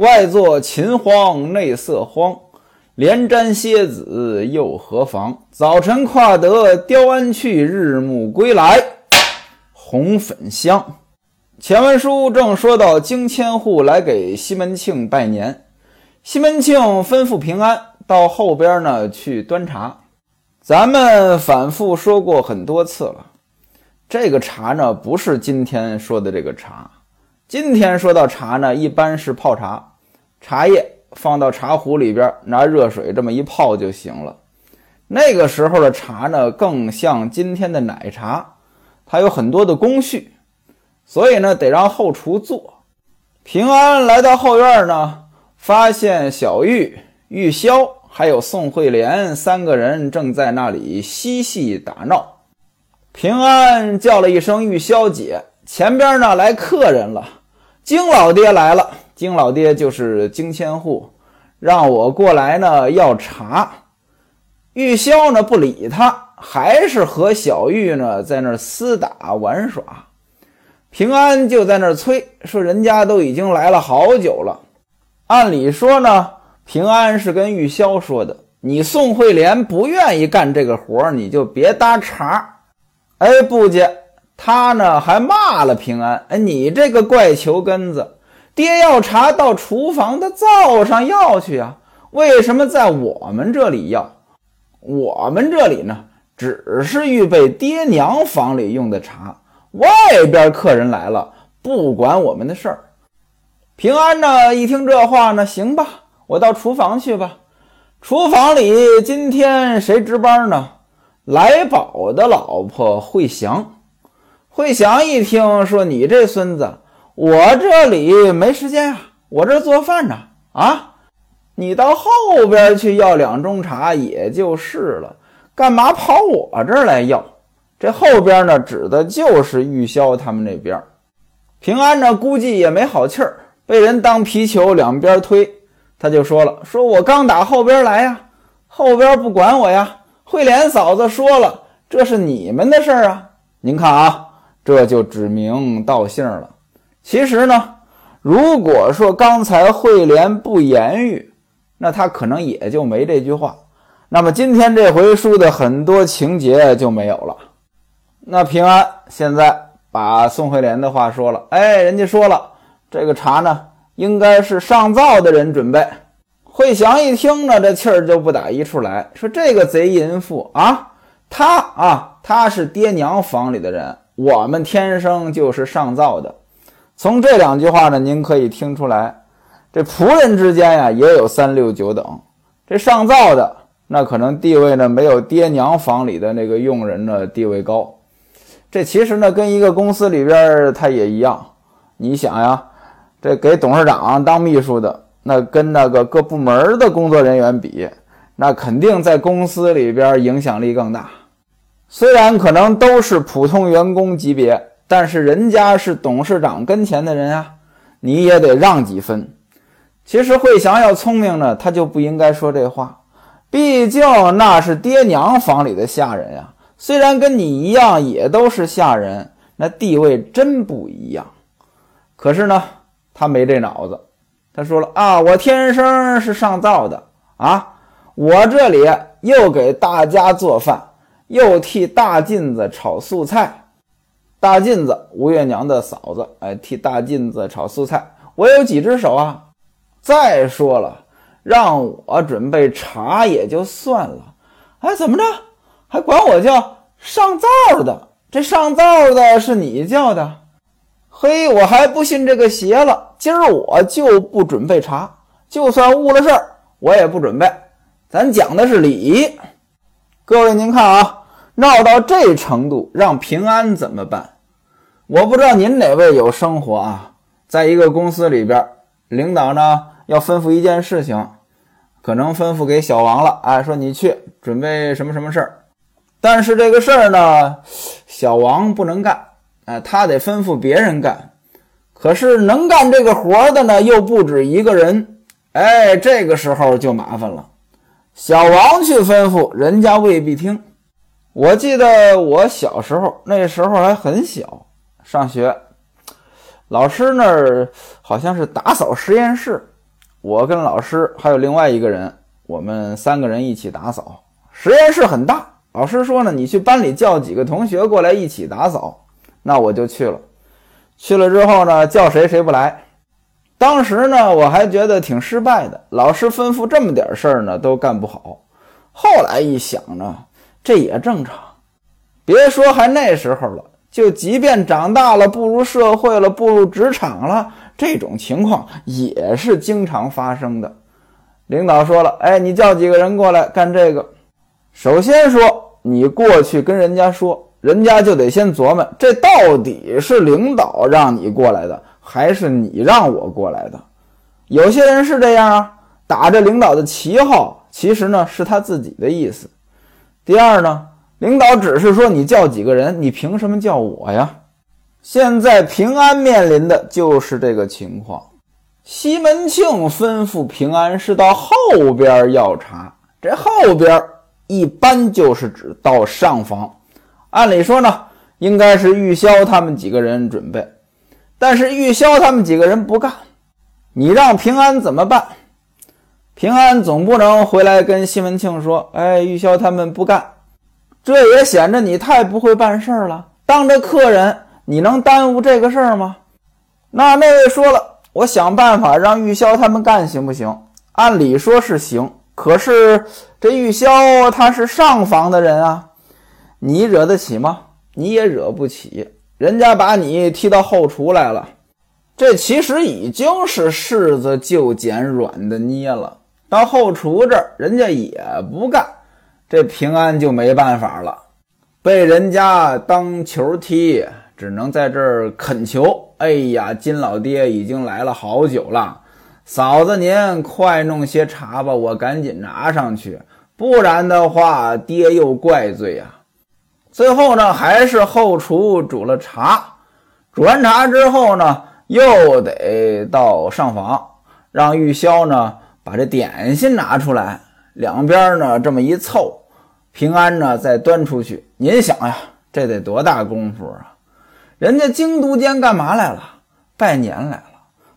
外作秦荒，内色荒。连沾蝎子又何妨？早晨跨得雕鞍去，日暮归来红粉香。前文书正说到京千户来给西门庆拜年，西门庆吩咐平安到后边呢去端茶。咱们反复说过很多次了，这个茶呢不是今天说的这个茶。今天说到茶呢，一般是泡茶，茶叶。放到茶壶里边，拿热水这么一泡就行了。那个时候的茶呢，更像今天的奶茶，它有很多的工序，所以呢，得让后厨做。平安来到后院呢，发现小玉、玉箫还有宋惠莲三个人正在那里嬉戏打闹。平安叫了一声：“玉箫姐，前边呢来客人了，金老爹来了。”金老爹就是金千户，让我过来呢要茶。玉箫呢不理他，还是和小玉呢在那儿厮打玩耍。平安就在那儿催说：“人家都已经来了好久了。”按理说呢，平安是跟玉箫说的：“你宋惠莲不愿意干这个活你就别搭茬。”哎，不接，他呢还骂了平安：“哎，你这个怪球根子！”爹要茶到厨房的灶上要去啊？为什么在我们这里要？我们这里呢，只是预备爹娘房里用的茶。外边客人来了，不管我们的事儿。平安呢，一听这话呢，行吧，我到厨房去吧。厨房里今天谁值班呢？来宝的老婆惠祥。惠祥一听说，你这孙子。我这里没时间呀，我这做饭呢。啊，你到后边去要两盅茶也就是了，干嘛跑我这儿来要？这后边呢，指的就是玉箫他们那边。平安呢，估计也没好气儿，被人当皮球两边推，他就说了：“说我刚打后边来呀，后边不管我呀。慧莲嫂子说了，这是你们的事儿啊。您看啊，这就指名道姓了。”其实呢，如果说刚才慧莲不言语，那他可能也就没这句话。那么今天这回书的很多情节就没有了。那平安现在把宋慧莲的话说了，哎，人家说了，这个茶呢，应该是上灶的人准备。慧祥一听呢，这气儿就不打一处来，说这个贼淫妇啊，他啊，他是爹娘房里的人，我们天生就是上灶的。从这两句话呢，您可以听出来，这仆人之间呀也有三六九等。这上灶的那可能地位呢没有爹娘房里的那个佣人呢地位高。这其实呢跟一个公司里边他也一样。你想呀，这给董事长当秘书的，那跟那个各部门的工作人员比，那肯定在公司里边影响力更大。虽然可能都是普通员工级别。但是人家是董事长跟前的人啊，你也得让几分。其实慧祥要聪明呢，他就不应该说这话。毕竟那是爹娘房里的下人呀，虽然跟你一样也都是下人，那地位真不一样。可是呢，他没这脑子。他说了啊，我天生是上灶的啊，我这里又给大家做饭，又替大妗子炒素菜。大妗子，吴月娘的嫂子，哎，替大妗子炒素菜。我有几只手啊？再说了，让我准备茶也就算了，哎，怎么着，还管我叫上灶的？这上灶的是你叫的？嘿，我还不信这个邪了。今儿我就不准备茶，就算误了事儿，我也不准备。咱讲的是礼。各位，您看啊。闹到这程度，让平安怎么办？我不知道您哪位有生活啊？在一个公司里边，领导呢要吩咐一件事情，可能吩咐给小王了，哎，说你去准备什么什么事儿。但是这个事儿呢，小王不能干，哎，他得吩咐别人干。可是能干这个活的呢，又不止一个人，哎，这个时候就麻烦了。小王去吩咐，人家未必听。我记得我小时候，那时候还很小，上学，老师那儿好像是打扫实验室，我跟老师还有另外一个人，我们三个人一起打扫。实验室很大，老师说呢，你去班里叫几个同学过来一起打扫。那我就去了。去了之后呢，叫谁谁不来。当时呢，我还觉得挺失败的。老师吩咐这么点事儿呢，都干不好。后来一想呢，这也正常。别说还那时候了，就即便长大了，步入社会了，步入职场了，这种情况也是经常发生的。领导说了，哎，你叫几个人过来干这个。首先说，你过去跟人家说，人家就得先琢磨，这到底是领导让你过来的，还是你让我过来的？有些人是这样啊，打着领导的旗号，其实呢是他自己的意思。第二呢？领导只是说你叫几个人，你凭什么叫我呀？现在平安面临的就是这个情况。西门庆吩咐平安是到后边要查，这后边一般就是指到上房。按理说呢，应该是玉箫他们几个人准备，但是玉箫他们几个人不干，你让平安怎么办？平安总不能回来跟西门庆说：“哎，玉箫他们不干。”这也显着你太不会办事儿了。当着客人，你能耽误这个事儿吗？那那位说了，我想办法让玉箫他们干，行不行？按理说是行，可是这玉箫他是上房的人啊，你惹得起吗？你也惹不起。人家把你踢到后厨来了，这其实已经是柿子就捡软的捏了。到后厨这儿，人家也不干。这平安就没办法了，被人家当球踢，只能在这儿恳求。哎呀，金老爹已经来了好久了，嫂子您快弄些茶吧，我赶紧拿上去，不然的话爹又怪罪呀。最后呢，还是后厨煮了茶，煮完茶之后呢，又得到上房，让玉箫呢把这点心拿出来，两边呢这么一凑。平安呢，再端出去。您想呀，这得多大功夫啊？人家京都监干嘛来了？拜年来了。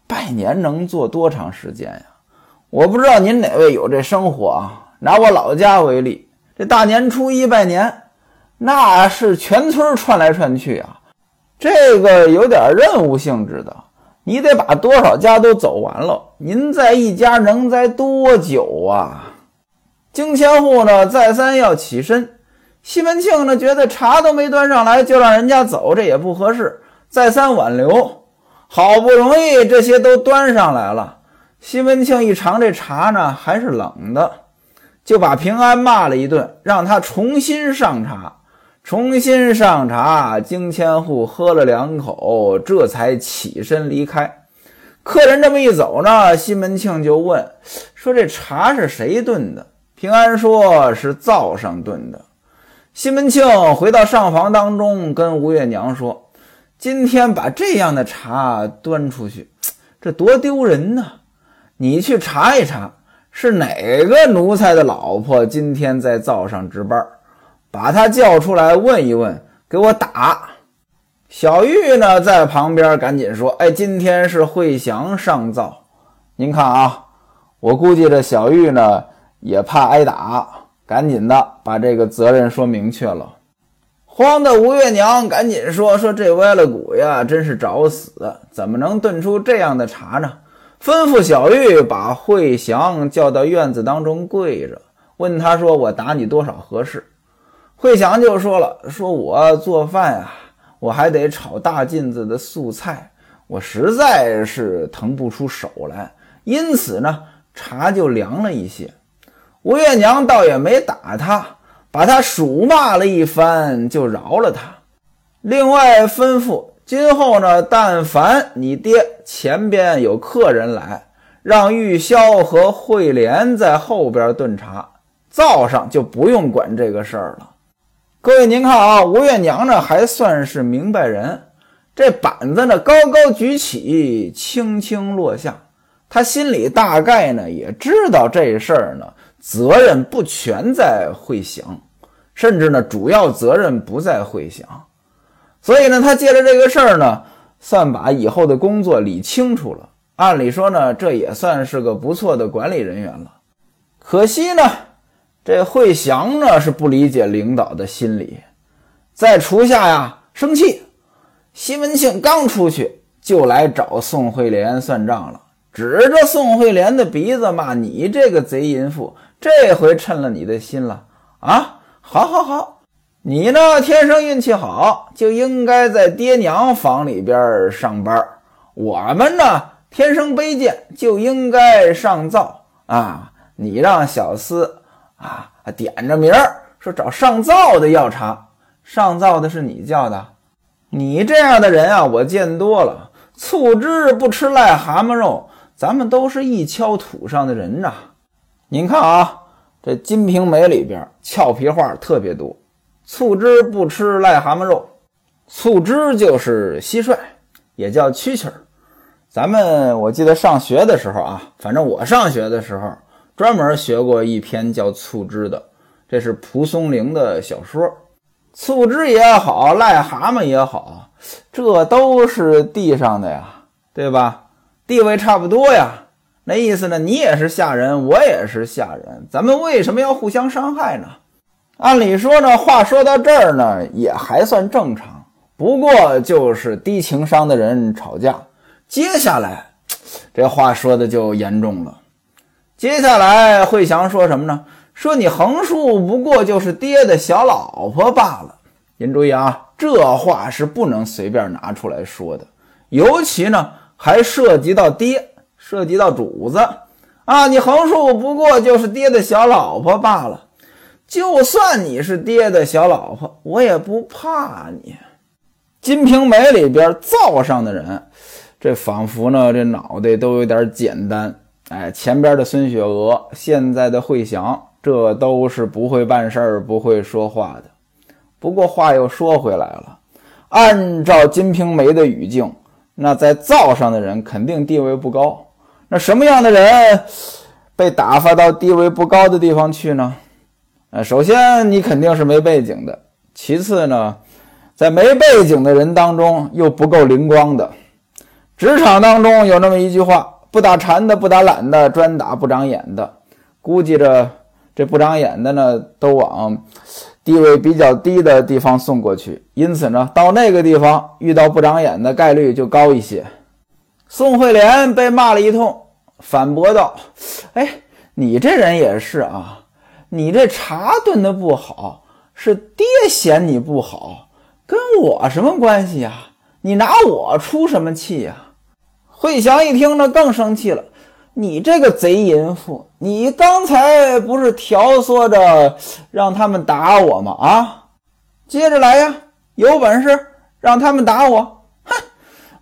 拜年能做多长时间呀？我不知道您哪位有这生活啊？拿我老家为例，这大年初一拜年，那是全村串来串去啊。这个有点任务性质的，你得把多少家都走完了。您在一家能待多久啊？京千户呢，再三要起身。西门庆呢，觉得茶都没端上来，就让人家走，这也不合适，再三挽留。好不容易这些都端上来了，西门庆一尝这茶呢，还是冷的，就把平安骂了一顿，让他重新上茶。重新上茶，京千户喝了两口，这才起身离开。客人这么一走呢，西门庆就问说：“这茶是谁炖的？”平安说是灶上炖的。西门庆回到上房当中，跟吴月娘说：“今天把这样的茶端出去，这多丢人呐！你去查一查，是哪个奴才的老婆今天在灶上值班，把他叫出来问一问，给我打。”小玉呢，在旁边赶紧说：“哎，今天是惠祥上灶。您看啊，我估计这小玉呢。”也怕挨打，赶紧的把这个责任说明确了。慌的吴月娘赶紧说：“说这歪了骨呀，真是找死！怎么能炖出这样的茶呢？”吩咐小玉把惠祥叫到院子当中跪着，问他说：“我打你多少合适？”惠祥就说了：“说我做饭呀，我还得炒大劲子的素菜，我实在是腾不出手来，因此呢，茶就凉了一些。”吴月娘倒也没打他，把他数骂了一番，就饶了他。另外吩咐，今后呢，但凡你爹前边有客人来，让玉箫和慧莲在后边炖茶，灶上就不用管这个事儿了。各位，您看啊，吴月娘呢还算是明白人，这板子呢高高举起，轻轻落下，他心里大概呢也知道这事儿呢。责任不全在惠祥，甚至呢，主要责任不在惠祥，所以呢，他借着这个事儿呢，算把以后的工作理清楚了。按理说呢，这也算是个不错的管理人员了。可惜呢，这惠祥呢是不理解领导的心理，在厨下呀生气。西门庆刚出去，就来找宋惠莲算账了，指着宋惠莲的鼻子骂：“你这个贼淫妇，这回趁了你的心了啊！好好好，你呢天生运气好，就应该在爹娘房里边上班。我们呢天生卑贱，就应该上灶啊！你让小厮啊点着名儿说找上灶的要茶，上灶的是你叫的。”你这样的人啊，我见多了。醋汁不吃癞蛤蟆肉，咱们都是一锹土上的人呐。您看啊，这《金瓶梅》里边俏皮话特别多。醋汁不吃癞蛤蟆肉，醋汁就是蟋蟀，也叫蛐蛐儿。咱们我记得上学的时候啊，反正我上学的时候专门学过一篇叫醋汁的，这是蒲松龄的小说。醋汁也好，癞蛤蟆也好，这都是地上的呀，对吧？地位差不多呀。那意思呢？你也是下人，我也是下人，咱们为什么要互相伤害呢？按理说呢，话说到这儿呢，也还算正常。不过就是低情商的人吵架。接下来，这话说的就严重了。接下来，惠祥说什么呢？说你横竖不过就是爹的小老婆罢了。您注意啊，这话是不能随便拿出来说的，尤其呢还涉及到爹，涉及到主子啊。你横竖不过就是爹的小老婆罢了。就算你是爹的小老婆，我也不怕你。《金瓶梅》里边灶上的人，这仿佛呢这脑袋都有点简单。哎，前边的孙雪娥，现在的惠祥。这都是不会办事儿、不会说话的。不过话又说回来了，按照《金瓶梅》的语境，那在灶上的人肯定地位不高。那什么样的人被打发到地位不高的地方去呢？呃，首先你肯定是没背景的，其次呢，在没背景的人当中又不够灵光的。职场当中有那么一句话：不打馋的，不打懒的，专打不长眼的。估计着。这不长眼的呢，都往地位比较低的地方送过去，因此呢，到那个地方遇到不长眼的概率就高一些。宋惠莲被骂了一通，反驳道：“哎，你这人也是啊，你这茶炖的不好，是爹嫌你不好，跟我什么关系呀？你拿我出什么气呀？”惠祥一听呢，更生气了。你这个贼淫妇！你刚才不是挑唆着让他们打我吗？啊，接着来呀！有本事让他们打我！哼！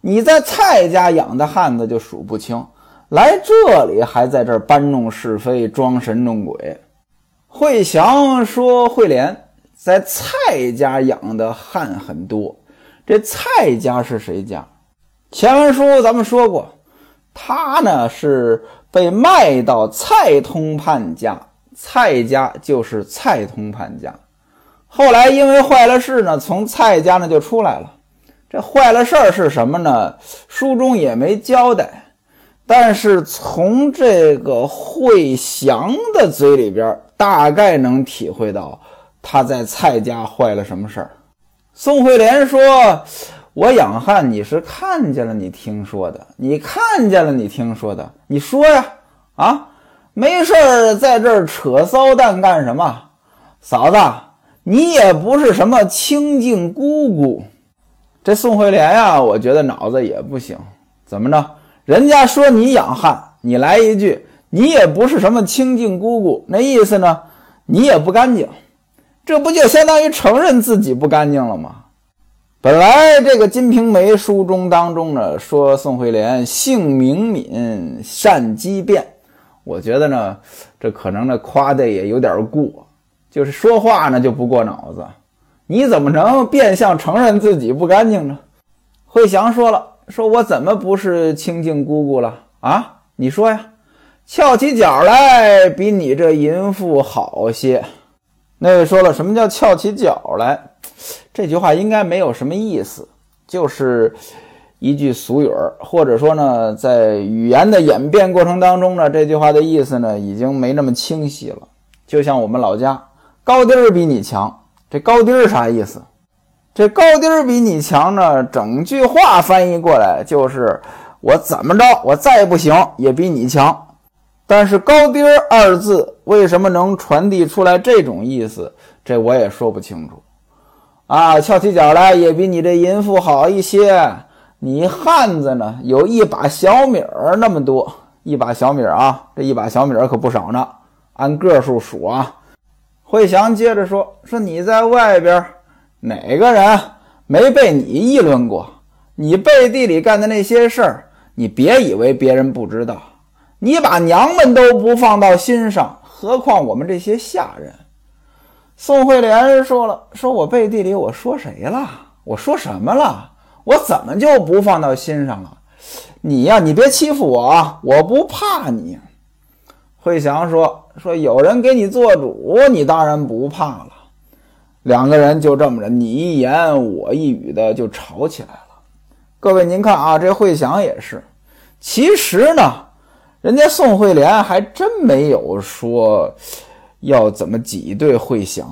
你在蔡家养的汉子就数不清，来这里还在这搬弄是非、装神弄鬼。惠祥说：“惠莲在蔡家养的汉很多，这蔡家是谁家？前文书咱们说过。”他呢是被卖到蔡通判家，蔡家就是蔡通判家。后来因为坏了事呢，从蔡家呢就出来了。这坏了事儿是什么呢？书中也没交代。但是从这个惠祥的嘴里边，大概能体会到他在蔡家坏了什么事儿。宋惠莲说。我养汉，你是看见了，你听说的，你看见了，你听说的，你说呀，啊，没事儿在这儿扯骚蛋干什么？嫂子，你也不是什么清净姑姑。这宋惠莲呀，我觉得脑子也不行。怎么着？人家说你养汉，你来一句，你也不是什么清净姑姑，那意思呢，你也不干净，这不就相当于承认自己不干净了吗？本来这个《金瓶梅》书中当中呢，说宋惠莲性明敏，善机变。我觉得呢，这可能呢夸的也有点过，就是说话呢就不过脑子。你怎么能变相承认自己不干净呢？惠祥说了，说我怎么不是清净姑姑了啊？你说呀，翘起脚来比你这淫妇好些。那位说了，什么叫翘起脚来？这句话应该没有什么意思，就是一句俗语儿，或者说呢，在语言的演变过程当中呢，这句话的意思呢已经没那么清晰了。就像我们老家高低儿比你强，这高低儿啥意思？这高低儿比你强呢，整句话翻译过来就是我怎么着，我再不行也比你强。但是高低儿二字为什么能传递出来这种意思？这我也说不清楚。啊，翘起脚来也比你这淫妇好一些。你汉子呢，有一把小米儿那么多，一把小米儿啊，这一把小米儿可不少呢，按个数数啊。惠祥接着说：“说你在外边，哪个人没被你议论过？你背地里干的那些事儿，你别以为别人不知道。你把娘们都不放到心上，何况我们这些下人？”宋惠莲说了：“说我背地里我说谁了？我说什么了？”我怎么就不放到心上了？你呀，你别欺负我啊！我不怕你。惠祥说：“说有人给你做主，你当然不怕了。”两个人就这么着，你一言我一语的就吵起来了。各位，您看啊，这惠祥也是。其实呢，人家宋惠莲还真没有说要怎么挤兑惠祥。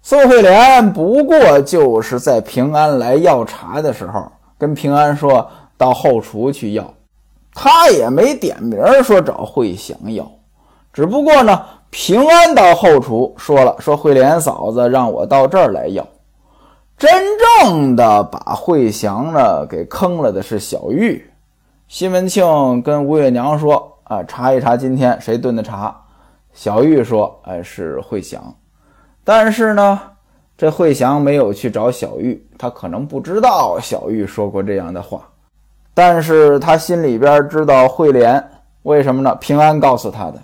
宋惠莲不过就是在平安来要茶的时候，跟平安说到后厨去要，他也没点名说找惠祥要，只不过呢，平安到后厨说了，说惠莲嫂子让我到这儿来要。真正的把惠祥呢给坑了的是小玉。西门庆跟吴月娘说啊，查一查今天谁炖的茶。小玉说，哎，是惠祥。但是呢，这惠祥没有去找小玉，他可能不知道小玉说过这样的话，但是他心里边知道惠莲为什么呢？平安告诉他的，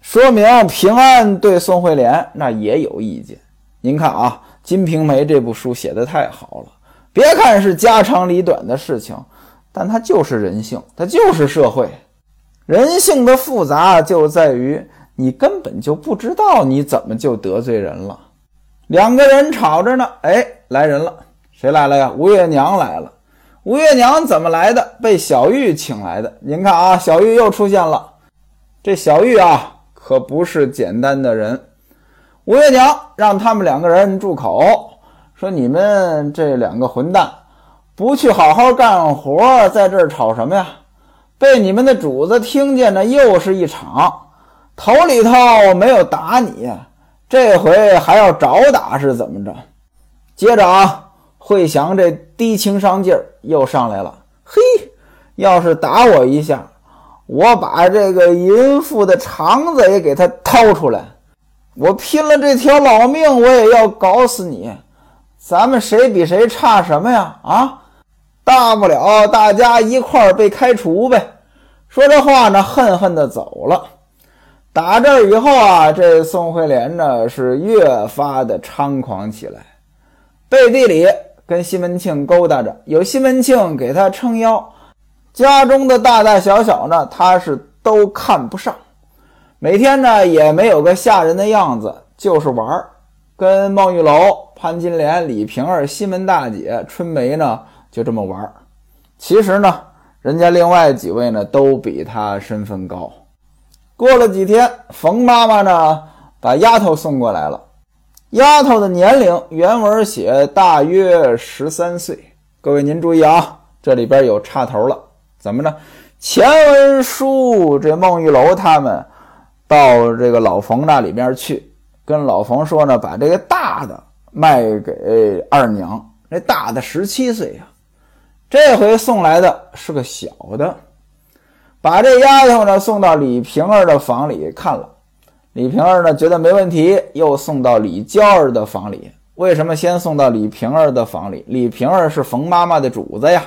说明平安对宋惠莲那也有意见。您看啊，《金瓶梅》这部书写的太好了，别看是家长里短的事情，但它就是人性，它就是社会。人性的复杂就在于。你根本就不知道你怎么就得罪人了。两个人吵着呢，哎，来人了，谁来了呀？吴月娘来了。吴月娘怎么来的？被小玉请来的。您看啊，小玉又出现了。这小玉啊，可不是简单的人。吴月娘让他们两个人住口，说：“你们这两个混蛋，不去好好干活，在这儿吵什么呀？被你们的主子听见呢，又是一场。”头里头没有打你，这回还要找打是怎么着？接着啊，惠祥这低情商劲儿又上来了。嘿，要是打我一下，我把这个淫妇的肠子也给他掏出来，我拼了这条老命，我也要搞死你。咱们谁比谁差什么呀？啊，大不了大家一块儿被开除呗。说这话呢，恨恨的走了。打这儿以后啊，这宋惠莲呢是越发的猖狂起来，背地里跟西门庆勾搭着，有西门庆给他撑腰，家中的大大小小呢，他是都看不上，每天呢也没有个下人的样子，就是玩儿，跟孟玉楼、潘金莲、李瓶儿、西门大姐、春梅呢就这么玩儿。其实呢，人家另外几位呢都比他身份高。过了几天，冯妈妈呢把丫头送过来了。丫头的年龄原文写大约十三岁。各位您注意啊，这里边有插头了。怎么着？前文书这孟玉楼他们到这个老冯那里边去，跟老冯说呢，把这个大的卖给二娘。这大的十七岁呀，这回送来的是个小的。把这丫头呢送到李瓶儿的房里看了，李瓶儿呢觉得没问题，又送到李娇儿的房里。为什么先送到李瓶儿的房里？李瓶儿是冯妈妈的主子呀，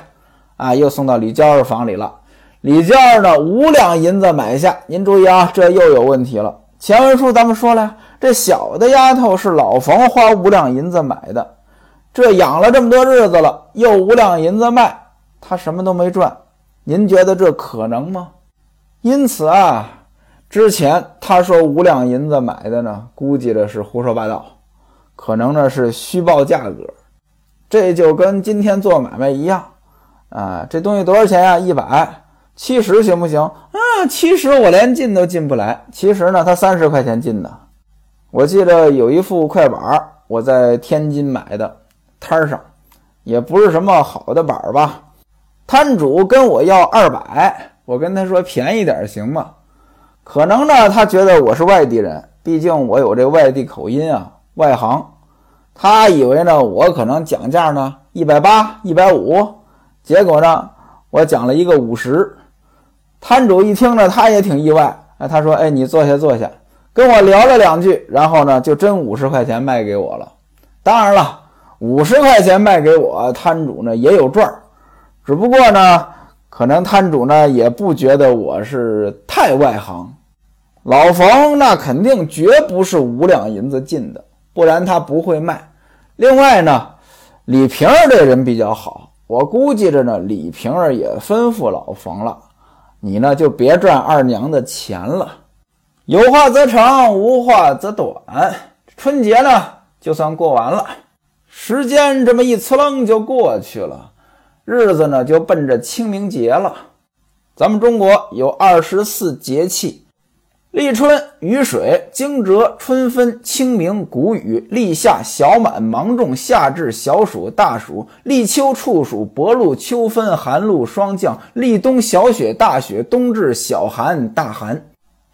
啊，又送到李娇儿房里了。李娇儿呢五两银子买下，您注意啊，这又有问题了。前文书咱们说了，这小的丫头是老冯花五两银子买的，这养了这么多日子了，又五两银子卖，他什么都没赚。您觉得这可能吗？因此啊，之前他说五两银子买的呢，估计的是胡说八道，可能呢是虚报价格。这就跟今天做买卖一样，啊，这东西多少钱呀？一百七十行不行？啊，七十我连进都进不来。其实呢，他三十块钱进的。我记得有一副快板，我在天津买的，摊上也不是什么好的板吧。摊主跟我要二百，我跟他说便宜点行吗？可能呢，他觉得我是外地人，毕竟我有这外地口音啊，外行。他以为呢，我可能讲价呢一百八、一百五，结果呢，我讲了一个五十。摊主一听呢，他也挺意外，哎，他说：“哎，你坐下坐下。”跟我聊了两句，然后呢，就真五十块钱卖给我了。当然了，五十块钱卖给我，摊主呢也有赚儿，只不过呢，可能摊主呢也不觉得我是太外行。老冯那肯定绝不是五两银子进的，不然他不会卖。另外呢，李瓶儿这人比较好，我估计着呢，李瓶儿也吩咐老冯了，你呢就别赚二娘的钱了。有话则长，无话则短。春节呢，就算过完了，时间这么一呲楞就过去了，日子呢就奔着清明节了。咱们中国有二十四节气：立春、雨水、惊蛰、春分、清明、谷雨；立夏、小满、芒种；夏至、小暑、大暑；立秋、处暑、薄露、秋分、寒露、霜降；立冬、小雪、大雪；冬至、小寒、大寒。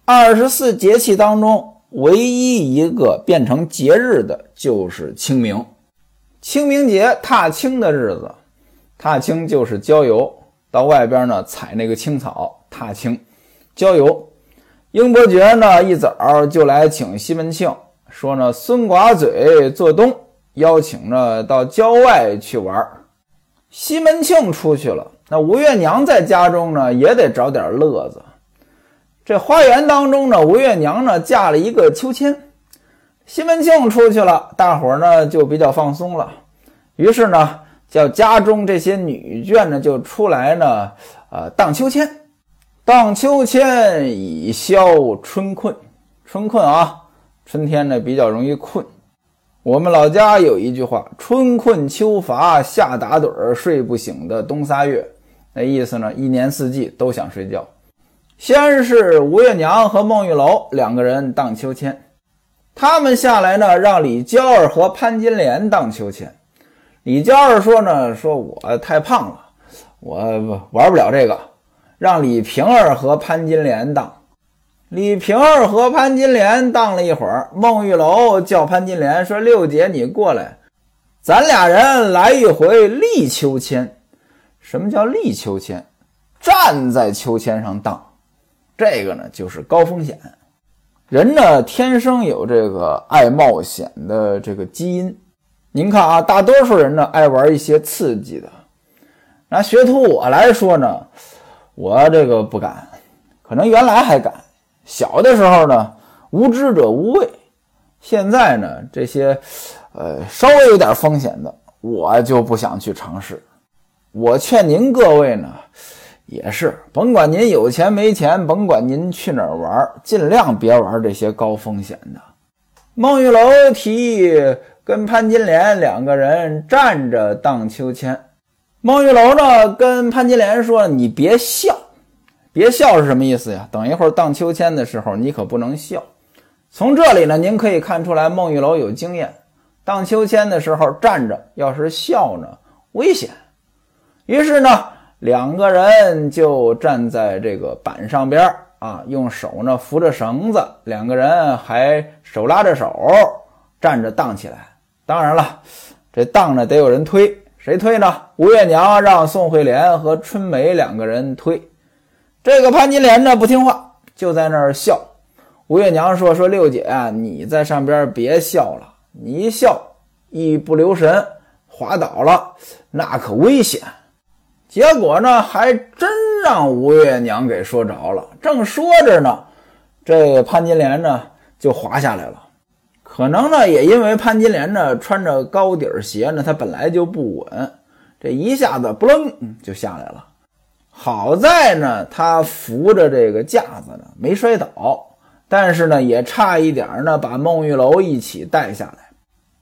二十四节气当中，唯一一个变成节日的，就是清明。清明节踏青的日子，踏青就是郊游，到外边呢采那个青草，踏青郊游。英伯爵呢一早就来请西门庆，说呢孙寡嘴做东，邀请呢到郊外去玩。西门庆出去了，那吴月娘在家中呢也得找点乐子。这花园当中呢，吴月娘呢架了一个秋千，西门庆出去了，大伙儿呢就比较放松了。于是呢，叫家中这些女眷呢就出来呢，呃，荡秋千，荡秋千以消春困。春困啊，春天呢比较容易困。我们老家有一句话：“春困秋乏夏打盹儿睡不醒的冬仨月”，那意思呢，一年四季都想睡觉。先是吴月娘和孟玉楼两个人荡秋千，他们下来呢，让李娇儿和潘金莲荡秋千。李娇儿说呢，说我太胖了，我玩不了这个，让李瓶儿和潘金莲荡。李瓶儿和潘金莲荡了一会儿，孟玉楼叫潘金莲说：“六姐，你过来，咱俩人来一回立秋千。什么叫立秋千？站在秋千上荡。”这个呢，就是高风险。人呢，天生有这个爱冒险的这个基因。您看啊，大多数人呢，爱玩一些刺激的。拿学徒我来说呢，我这个不敢，可能原来还敢。小的时候呢，无知者无畏。现在呢，这些呃稍微有点风险的，我就不想去尝试。我劝您各位呢。也是，甭管您有钱没钱，甭管您去哪儿玩，尽量别玩这些高风险的。孟玉楼提议跟潘金莲两个人站着荡秋千。孟玉楼呢跟潘金莲说：“你别笑，别笑是什么意思呀？等一会儿荡秋千的时候，你可不能笑。”从这里呢，您可以看出来孟玉楼有经验。荡秋千的时候站着，要是笑呢，危险。于是呢。两个人就站在这个板上边啊，用手呢扶着绳子，两个人还手拉着手站着荡起来。当然了，这荡着得有人推，谁推呢？吴月娘让宋惠莲和春梅两个人推。这个潘金莲呢不听话，就在那儿笑。吴月娘说：“说六姐，你在上边别笑了，你一笑一不留神滑倒了，那可危险。”结果呢，还真让吴月娘给说着了。正说着呢，这潘金莲呢就滑下来了。可能呢，也因为潘金莲呢穿着高底鞋呢，她本来就不稳，这一下子不楞就下来了。好在呢，她扶着这个架子呢没摔倒，但是呢，也差一点呢把孟玉楼一起带下来。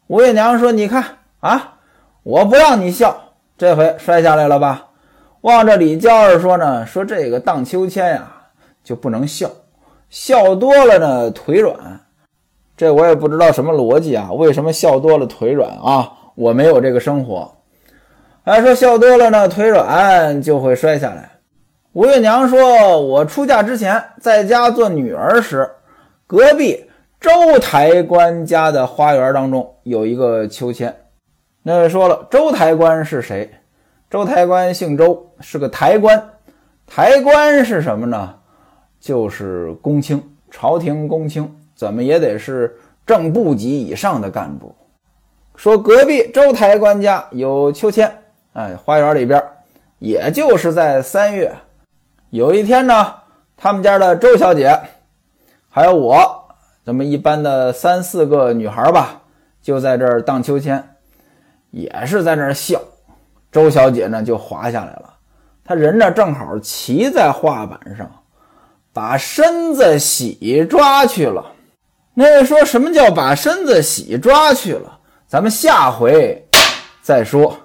吴月娘说：“你看啊，我不让你笑，这回摔下来了吧？”望着李娇儿说呢，说这个荡秋千呀就不能笑，笑多了呢腿软。这我也不知道什么逻辑啊，为什么笑多了腿软啊？我没有这个生活。还说笑多了呢腿软就会摔下来。吴月娘说，我出嫁之前在家做女儿时，隔壁周台官家的花园当中有一个秋千。那位说了，周台官是谁？周台官姓周，是个台官。台官是什么呢？就是公卿，朝廷公卿，怎么也得是正部级以上的干部。说隔壁周台官家有秋千，哎，花园里边，也就是在三月，有一天呢，他们家的周小姐，还有我，咱们一般的三四个女孩吧，就在这儿荡秋千，也是在那儿笑。周小姐呢就滑下来了，她人呢正好骑在画板上，把身子洗抓去了。那说什么叫把身子洗抓去了？咱们下回再说。